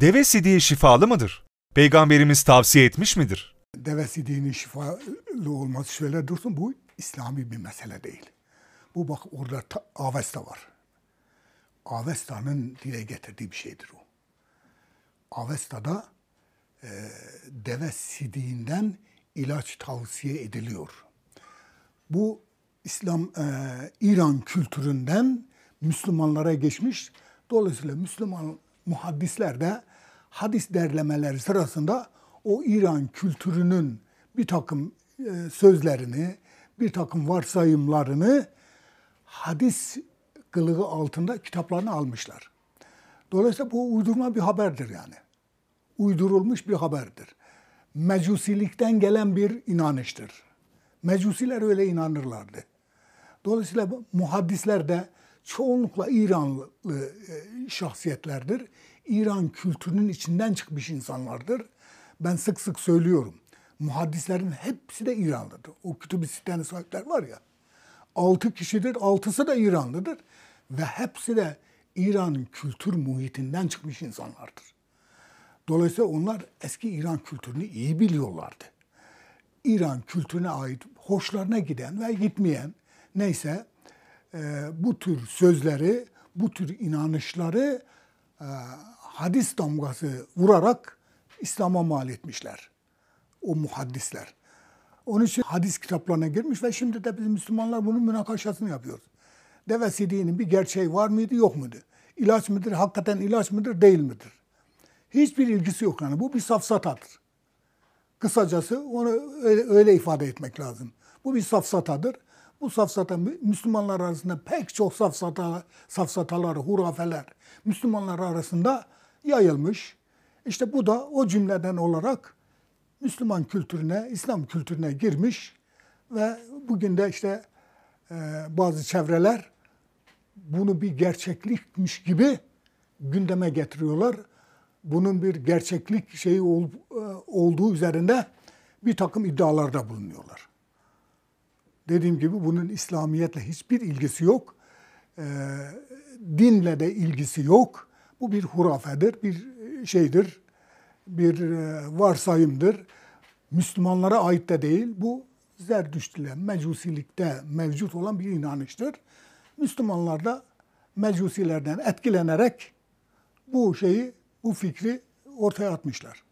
Deve sidiği şifalı mıdır? Peygamberimiz tavsiye etmiş midir? Deve sidiğinin şifalı olması şöyle dursun bu İslami bir mesele değil. Bu bak orada ta, Avesta var. Avesta'nın dile getirdiği bir şeydir o. Avesta'da e, deve sidiğinden ilaç tavsiye ediliyor. Bu İslam e, İran kültüründen Müslümanlara geçmiş. Dolayısıyla Müslüman muhaddisler de hadis derlemeleri sırasında o İran kültürünün bir takım e, sözlerini, bir takım varsayımlarını hadis kılığı altında kitaplarını almışlar. Dolayısıyla bu uydurma bir haberdir yani. Uydurulmuş bir haberdir. Mecusilikten gelen bir inanıştır. Mecusiler öyle inanırlardı. Dolayısıyla muhaddisler de çoğunlukla İranlı e, şahsiyetlerdir. İran kültürünün içinden çıkmış insanlardır. Ben sık sık söylüyorum. Muhaddislerin hepsi de İranlıdır. O kütüb-i sittenin sahipler var ya. Altı kişidir, altısı da İranlıdır. Ve hepsi de İran kültür muhitinden çıkmış insanlardır. Dolayısıyla onlar eski İran kültürünü iyi biliyorlardı. İran kültürüne ait hoşlarına giden ve gitmeyen neyse bu tür sözleri, bu tür inanışları e, hadis damgası vurarak İslam'a mal etmişler. O muhaddisler. Onun için hadis kitaplarına girmiş ve şimdi de biz Müslümanlar bunun münakaşasını yapıyoruz. Deve sidiğinin bir gerçeği var mıydı yok muydu? İlaç mıdır, hakikaten ilaç mıdır, değil midir? Hiçbir ilgisi yok yani. Bu bir safsatadır. Kısacası onu öyle, öyle ifade etmek lazım. Bu bir safsatadır. Bu safsata Müslümanlar arasında pek çok safsata, safsatalar, hurafeler Müslümanlar arasında yayılmış. İşte bu da o cümleden olarak Müslüman kültürüne, İslam kültürüne girmiş ve bugün de işte e, bazı çevreler bunu bir gerçeklikmiş gibi gündeme getiriyorlar. Bunun bir gerçeklik şeyi ol, e, olduğu üzerinde bir takım iddialarda bulunuyorlar. Dediğim gibi bunun İslamiyetle hiçbir ilgisi yok. E, dinle de ilgisi yok. Bu bir hurafedir, bir şeydir, bir e, varsayımdır. Müslümanlara ait de değil. Bu Zerdüştü'yle, Mecusilikte mevcut olan bir inanıştır. Müslümanlar da Mecusilerden etkilenerek bu şeyi, bu fikri ortaya atmışlar.